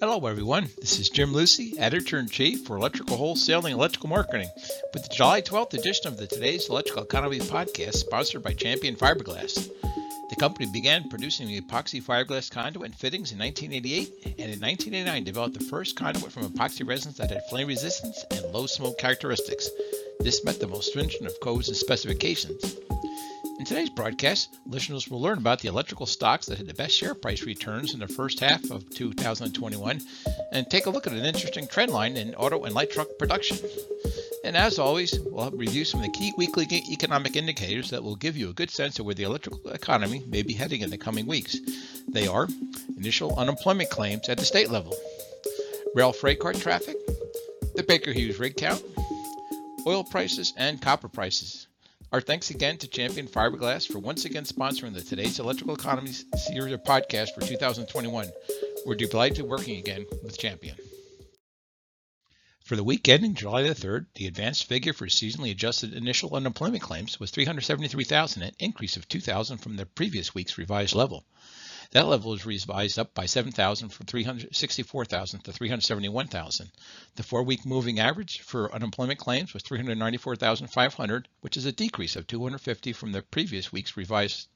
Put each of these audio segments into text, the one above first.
Hello, everyone. This is Jim Lucy, Editor in Chief for Electrical Wholesaling and Electrical Marketing, with the July 12th edition of the Today's Electrical Economy podcast, sponsored by Champion Fiberglass. The company began producing the epoxy fiberglass conduit and fittings in 1988, and in 1989 developed the first conduit from epoxy resins that had flame resistance and low smoke characteristics. This met the most stringent of codes and specifications. In today's broadcast, listeners will learn about the electrical stocks that had the best share price returns in the first half of 2021 and take a look at an interesting trend line in auto and light truck production. And as always, we'll review some of the key weekly economic indicators that will give you a good sense of where the electrical economy may be heading in the coming weeks. They are initial unemployment claims at the state level, rail freight car traffic, the Baker Hughes rig count, oil prices, and copper prices. Our thanks again to Champion Fiberglass for once again sponsoring the Today's Electrical Economy series of podcasts for 2021. We're delighted to working again with Champion. For the week ending July the 3rd, the advanced figure for seasonally adjusted initial unemployment claims was 373,000, an increase of 2,000 from the previous week's revised level. That level was revised up by 7,000 from 364,000 to 371,000. The four-week moving average for unemployment claims was 394,500, which is a decrease of 250 from the previous week's revised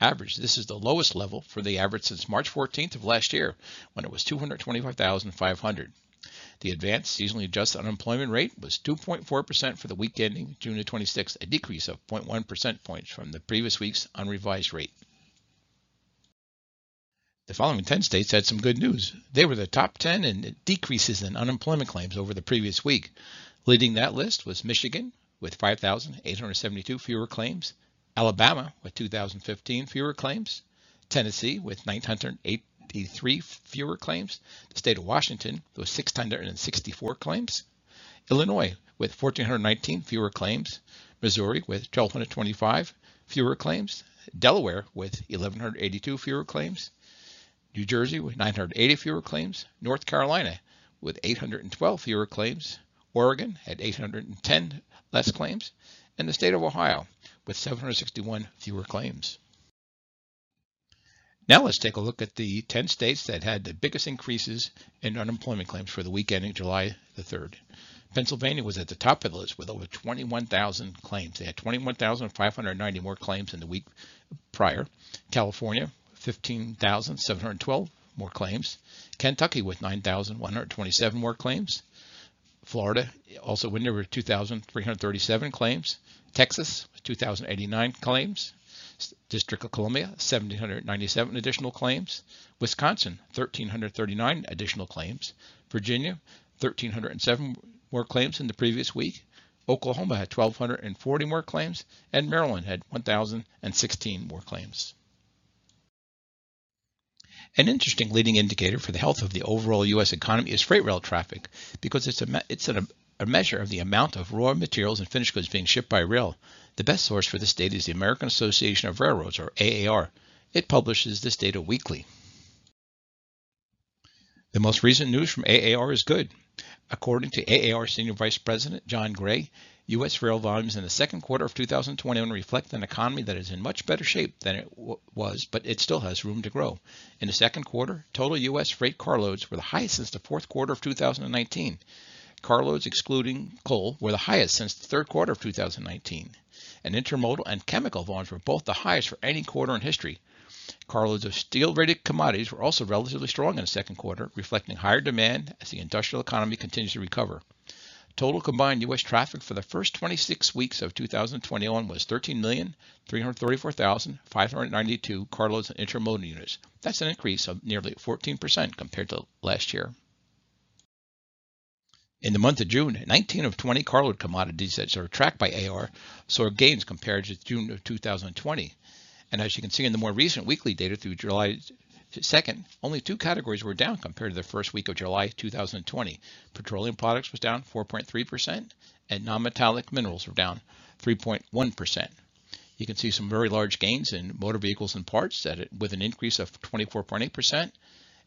average. This is the lowest level for the average since March 14th of last year, when it was 225,500. The advanced seasonally adjusted unemployment rate was 2.4% for the week ending June 26th, a decrease of 0.1 percent points from the previous week's unrevised rate. The following 10 states had some good news. They were the top 10 in decreases in unemployment claims over the previous week. Leading that list was Michigan with 5,872 fewer claims, Alabama with 2,015 fewer claims, Tennessee with 983 fewer claims, the state of Washington with 664 claims, Illinois with 1,419 fewer claims, Missouri with 1,225 fewer claims, Delaware with 1,182 fewer claims, New Jersey with 980 fewer claims, North Carolina with 812 fewer claims, Oregon had 810 less claims, and the state of Ohio with 761 fewer claims. Now let's take a look at the 10 states that had the biggest increases in unemployment claims for the week ending July the 3rd. Pennsylvania was at the top of the list with over 21,000 claims. They had 21,590 more claims than the week prior. California 15,712 more claims. Kentucky with 9,127 more claims. Florida also went over 2,337 claims. Texas 2,089 claims. District of Columbia, 1,797 additional claims. Wisconsin, 1,339 additional claims. Virginia, 1,307 more claims than the previous week. Oklahoma had 1,240 more claims, and Maryland had 1,016 more claims. An interesting leading indicator for the health of the overall U.S. economy is freight rail traffic because it's a, it's a, a measure of the amount of raw materials and finished goods being shipped by rail. The best source for this data is the American Association of Railroads, or AAR. It publishes this data weekly. The most recent news from AAR is good. According to AAR Senior Vice President John Gray, U.S. rail volumes in the second quarter of 2021 reflect an economy that is in much better shape than it was, but it still has room to grow. In the second quarter, total U.S. freight carloads were the highest since the fourth quarter of 2019. Carloads excluding coal were the highest since the third quarter of 2019. And intermodal and chemical volumes were both the highest for any quarter in history. Carloads of steel-rated commodities were also relatively strong in the second quarter, reflecting higher demand as the industrial economy continues to recover. Total combined U.S. traffic for the first 26 weeks of 2021 was 13,334,592 carloads and intermodal units. That's an increase of nearly 14% compared to last year. In the month of June, 19 of 20 carload commodities that are tracked by AR saw gains compared to June of 2020. And as you can see in the more recent weekly data through July Second, only two categories were down compared to the first week of July 2020. Petroleum products was down 4.3%, and non-metallic minerals were down 3.1%. You can see some very large gains in motor vehicles and parts it, with an increase of 24.8%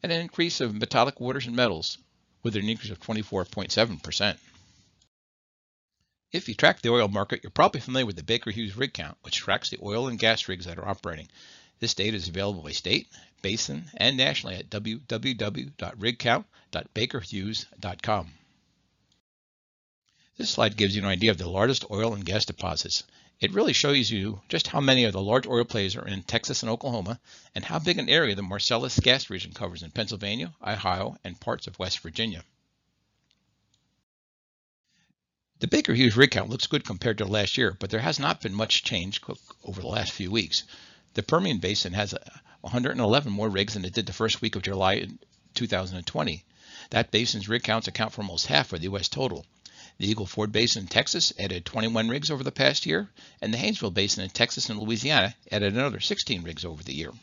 and an increase of metallic waters and metals with an increase of 24.7%. If you track the oil market, you're probably familiar with the Baker Hughes rig count, which tracks the oil and gas rigs that are operating. This data is available by state, basin, and nationally at www.rigcount.bakerhughes.com. This slide gives you an idea of the largest oil and gas deposits. It really shows you just how many of the large oil plays are in Texas and Oklahoma and how big an area the Marcellus gas region covers in Pennsylvania, Ohio, and parts of West Virginia. The Baker Hughes rig count looks good compared to last year, but there has not been much change over the last few weeks. The Permian Basin has uh, 111 more rigs than it did the first week of July 2020. That basin's rig counts account for almost half of the U.S. total. The Eagle Ford Basin in Texas added 21 rigs over the past year, and the Haynesville Basin in Texas and Louisiana added another 16 rigs over the year.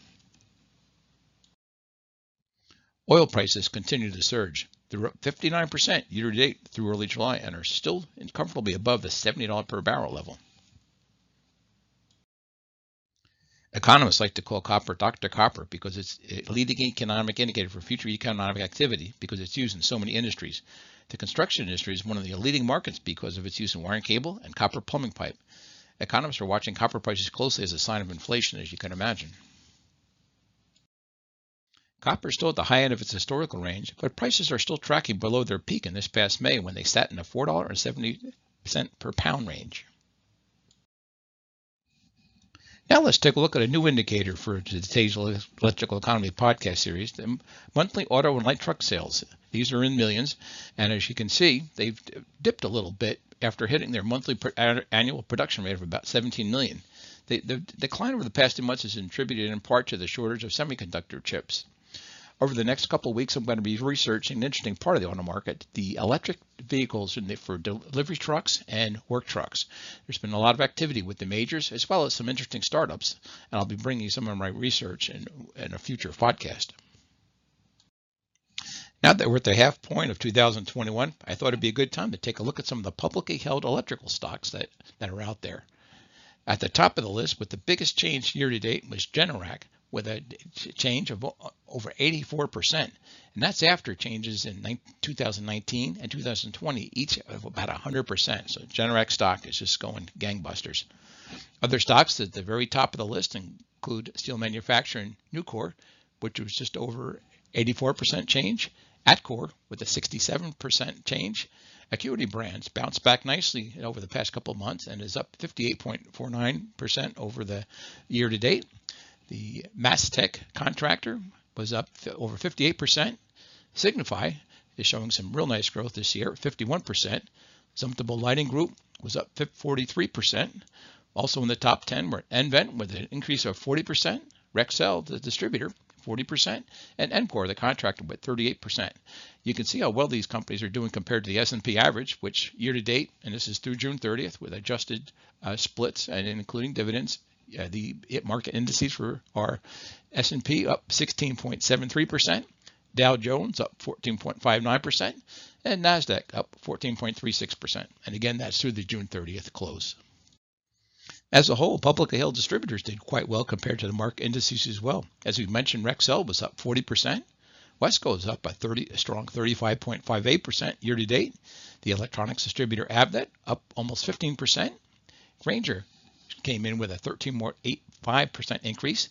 Oil prices continue to surge. They're up 59% year to date through early July and are still comfortably above the $70 per barrel level. Economists like to call copper Dr. Copper because it's a leading economic indicator for future economic activity because it's used in so many industries. The construction industry is one of the leading markets because of its use in wiring cable and copper plumbing pipe. Economists are watching copper prices closely as a sign of inflation, as you can imagine. Copper is still at the high end of its historical range, but prices are still tracking below their peak in this past May when they sat in the $4.70 per pound range. Now let's take a look at a new indicator for today's Electrical Economy podcast series, the monthly auto and light truck sales. These are in millions, and as you can see, they've dipped a little bit after hitting their monthly annual production rate of about 17 million. The, the decline over the past two months is attributed in part to the shortage of semiconductor chips. Over the next couple of weeks, I'm going to be researching an interesting part of the auto market, the electric vehicles for delivery trucks and work trucks. There's been a lot of activity with the majors as well as some interesting startups, and I'll be bringing some of my research in, in a future podcast. Now that we're at the half point of 2021, I thought it'd be a good time to take a look at some of the publicly held electrical stocks that, that are out there. At the top of the list, with the biggest change year to date, was Generac, with a change of over 84%. And that's after changes in 2019 and 2020, each of about 100%. So Generac stock is just going gangbusters. Other stocks at the very top of the list include steel manufacturer Nucor, which was just over 84% change. Atkore with a 67% change. Acuity Brands bounced back nicely over the past couple months and is up 58.49% over the year to date. The MasTec contractor was up over 58%. Signify is showing some real nice growth this year, 51%. Zumtobel Lighting Group was up 43%. Also in the top 10 were nVent with an increase of 40%, Rexel, the distributor, 40%, and EMCOR, the contractor, with 38%. You can see how well these companies are doing compared to the S&P average, which year to date, and this is through June 30th, with adjusted uh, splits and including dividends, uh, the market indices for our S&P up 16.73%, Dow Jones up 14.59%, and Nasdaq up 14.36%. And again, that's through the June 30th close. As a whole, publicly held distributors did quite well compared to the market indices as well. As we mentioned, Rexel was up 40%. Wesco is up by 30, a strong 35.58% year to date. The electronics distributor Avnet up almost 15%. Grainger came in with a 13.85% increase.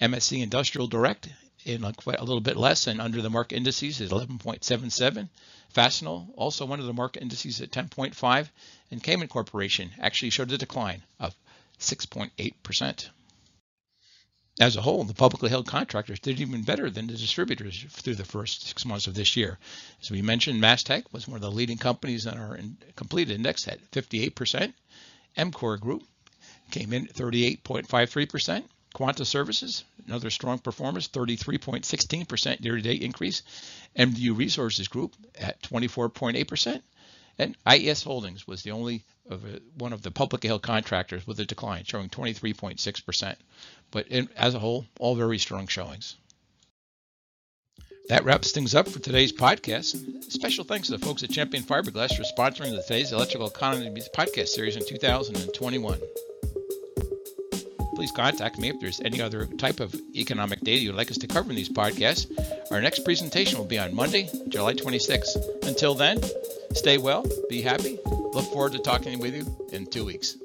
MSC Industrial Direct in a, a little bit less and under the market indices is 11.77. Fastenal, also one of the market indices at 10.5. And Kaman Corporation actually showed a decline of 6.8%. As a whole, the publicly held contractors did even better than the distributors through the first six months of this year. As we mentioned, MasTec was one of the leading companies in our complete index at 58%. EMCOR Group came in at 38.53%. Quanta Services, another strong performance, 33.16% year-to-date increase. MDU Resources Group at 24.8%. And IES Holdings was the only of a, one of the public held contractors with a decline, showing 23.6%. But in, as a whole, all very strong showings. That wraps things up for today's podcast. Special thanks to the folks at Champion Fiberglass for sponsoring today's Electrical Economy podcast series in 2021 please contact me if there's any other type of economic data you'd like us to cover in these podcasts. Our next presentation will be on Monday, July 26th. Until then, stay well, be happy. Look forward to talking with you in two weeks.